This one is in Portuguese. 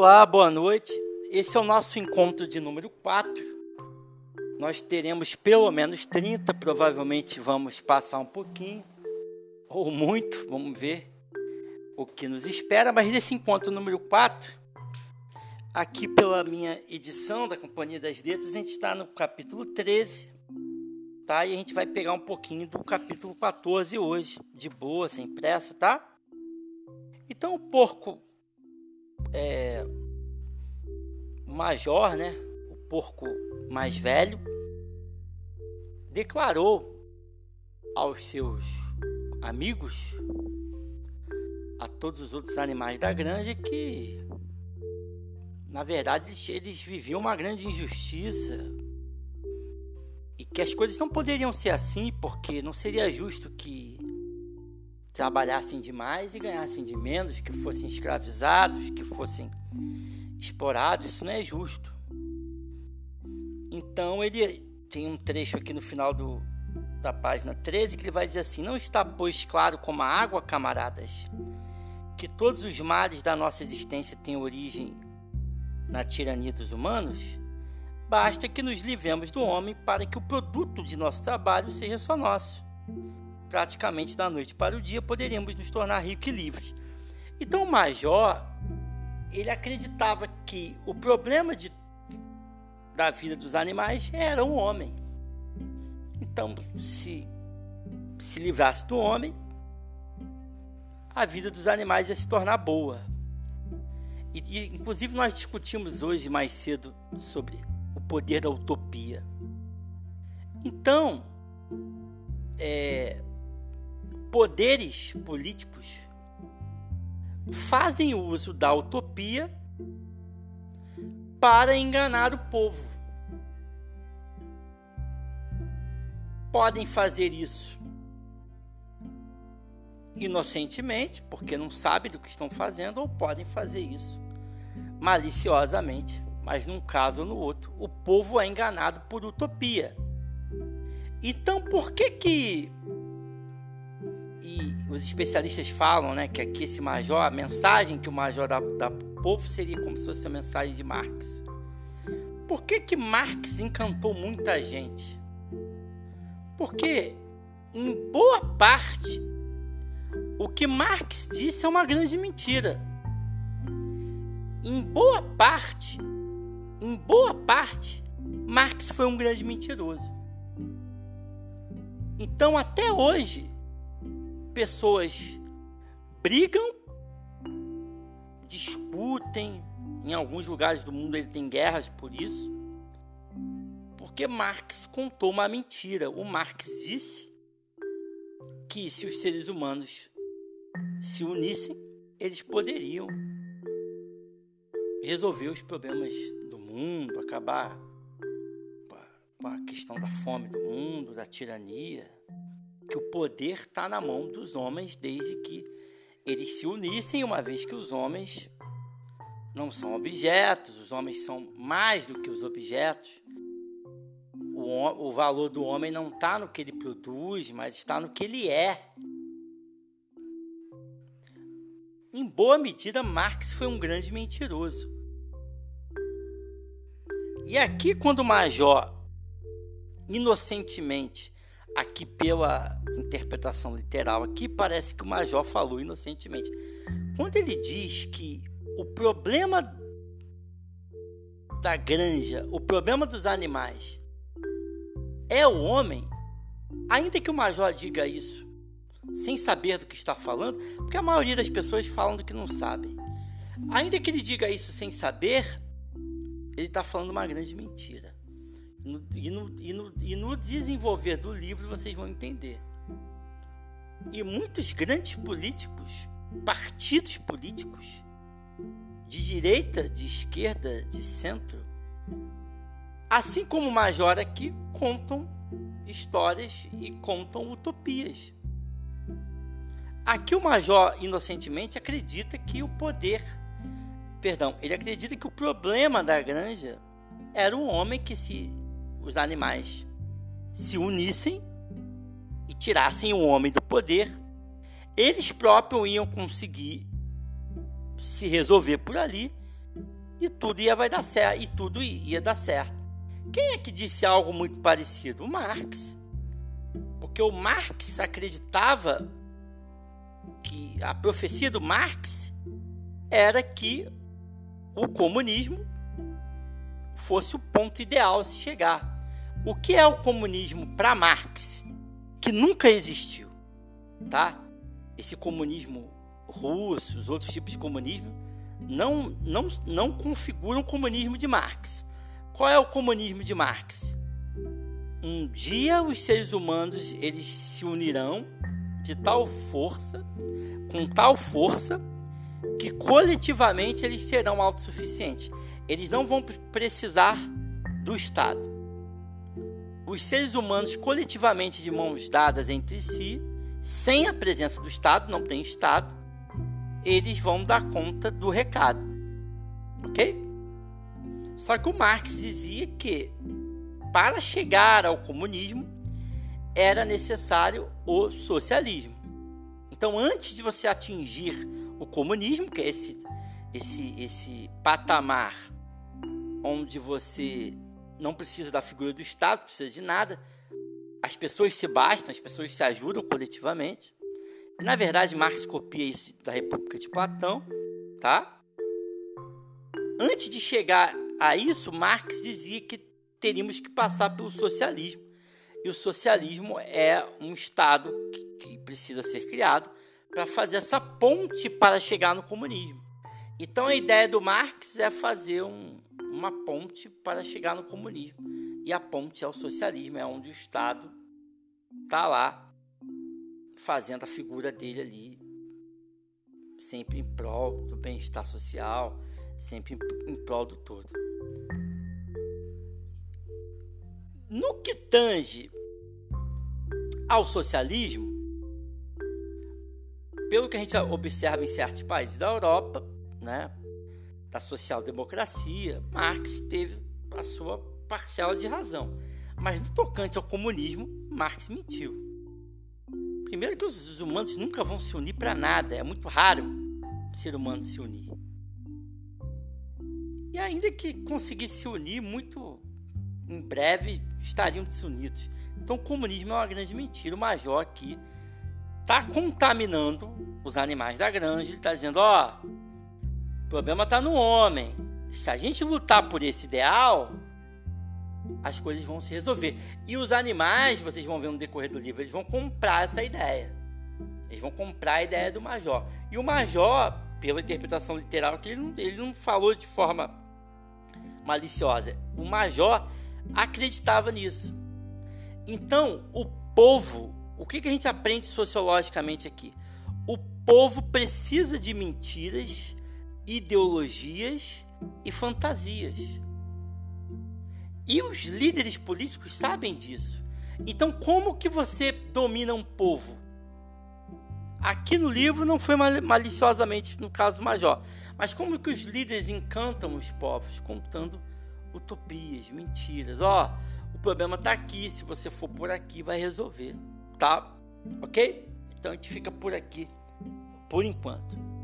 Olá, boa noite. Esse é o nosso encontro de número 4. Nós teremos pelo menos 30, provavelmente vamos passar um pouquinho, ou muito, vamos ver o que nos espera. Mas nesse encontro número 4, aqui pela minha edição da Companhia das Letras, a gente está no capítulo 13, tá? E a gente vai pegar um pouquinho do capítulo 14 hoje, de boa, sem pressa, tá? Então o porco é, major, né, o porco mais velho, declarou aos seus amigos, a todos os outros animais da granja, que na verdade eles, eles viviam uma grande injustiça e que as coisas não poderiam ser assim, porque não seria justo que trabalhassem demais e ganhassem de menos, que fossem escravizados, que fossem explorados, isso não é justo. Então ele tem um trecho aqui no final do, da página 13 que ele vai dizer assim: Não está, pois, claro como a água, camaradas, que todos os males da nossa existência têm origem na tirania dos humanos? Basta que nos livremos do homem para que o produto de nosso trabalho seja só nosso praticamente da noite para o dia, poderíamos nos tornar ricos e livres. Então o Major, ele acreditava que o problema de, da vida dos animais era o homem. Então, se se livrasse do homem, a vida dos animais ia se tornar boa. E, e, inclusive nós discutimos hoje mais cedo sobre o poder da utopia. Então, é, poderes políticos fazem uso da utopia para enganar o povo. Podem fazer isso inocentemente, porque não sabem do que estão fazendo, ou podem fazer isso maliciosamente, mas num caso ou no outro, o povo é enganado por utopia. Então, por que que e os especialistas falam né, que aqui esse major, a mensagem que o major dá, para o povo seria como se fosse a mensagem de Marx. Por que, que Marx encantou muita gente? Porque, em boa parte, o que Marx disse é uma grande mentira. Em boa parte, em boa parte, Marx foi um grande mentiroso. Então, até hoje, pessoas brigam, discutem, em alguns lugares do mundo ele tem guerras por isso, porque Marx contou uma mentira. O Marx disse que se os seres humanos se unissem, eles poderiam resolver os problemas do mundo, acabar com a questão da fome do mundo, da tirania que o poder está na mão dos homens desde que eles se unissem, uma vez que os homens não são objetos, os homens são mais do que os objetos. O, o valor do homem não está no que ele produz, mas está no que ele é. Em boa medida, Marx foi um grande mentiroso. E aqui, quando o Major inocentemente aqui pela interpretação literal aqui parece que o major falou inocentemente. Quando ele diz que o problema da granja, o problema dos animais é o homem, ainda que o major diga isso sem saber do que está falando, porque a maioria das pessoas falam do que não sabem. Ainda que ele diga isso sem saber, ele está falando uma grande mentira. E, no, e, no, e no desenvolver do livro vocês vão entender. E muitos grandes políticos, partidos políticos, de direita, de esquerda, de centro, assim como o Major aqui, contam histórias e contam utopias. Aqui o Major inocentemente acredita que o poder, perdão, ele acredita que o problema da granja era um homem que se os animais se unissem e tirassem o homem do poder, eles próprios iam conseguir se resolver por ali e tudo ia vai dar certo, e tudo ia dar certo. Quem é que disse algo muito parecido? O Marx. Porque o Marx acreditava que a profecia do Marx era que o comunismo fosse o ponto ideal a se chegar. O que é o comunismo para Marx? Que nunca existiu, tá? Esse comunismo russo, os outros tipos de comunismo, não, não, não configuram o comunismo de Marx. Qual é o comunismo de Marx? Um dia os seres humanos eles se unirão de tal força, com tal força, que coletivamente eles serão autossuficientes. Eles não vão precisar do Estado. Os seres humanos coletivamente de mãos dadas entre si, sem a presença do Estado, não tem Estado, eles vão dar conta do recado. Ok? Só que o Marx dizia que para chegar ao comunismo era necessário o socialismo. Então, antes de você atingir o comunismo, que é esse, esse, esse patamar onde você não precisa da figura do Estado, precisa de nada, as pessoas se bastam, as pessoas se ajudam coletivamente. Na verdade, Marx copia isso da República de Platão, tá? Antes de chegar a isso, Marx dizia que teríamos que passar pelo socialismo. E o socialismo é um Estado que, que precisa ser criado para fazer essa ponte para chegar no comunismo. Então a ideia do Marx é fazer um, uma ponte para chegar no comunismo. E a ponte é o socialismo, é onde o Estado está lá fazendo a figura dele ali, sempre em prol do bem-estar social, sempre em, prol do todo. No que tange ao socialismo, pelo que a gente observa em certos países da Europa, né, da social-democracia, Marx teve a sua parcela de razão. Mas no tocante ao comunismo, Marx mentiu. Primeiro que os humanos nunca vão se unir para nada, é muito raro o ser humano se unir. E ainda que conseguisse se unir, muito em breve estariam desunidos. Então o comunismo é uma grande mentira. O Major aqui está contaminando os animais da granja. Ele está dizendo: ó, o problema está no homem. Se a gente lutar por esse ideal, as coisas vão se resolver. E os animais, vocês vão ver no decorrer do livro, eles vão comprar essa ideia. Eles vão comprar a ideia do Major. E o Major, pela interpretação literal, que ele não, ele não falou de forma maliciosa. O Major acreditava nisso. Então, o povo, o que, que a gente aprende sociologicamente aqui? O povo precisa de mentiras, ideologias e fantasias. E os líderes políticos sabem disso. Então, como que você domina um povo? Aqui no livro não foi maliciosamente no caso Major, mas como que os líderes encantam os povos contando utopias, mentiras. Ó, o problema está aqui, se você for por aqui vai resolver, tá? OK? Então a gente fica por aqui por enquanto.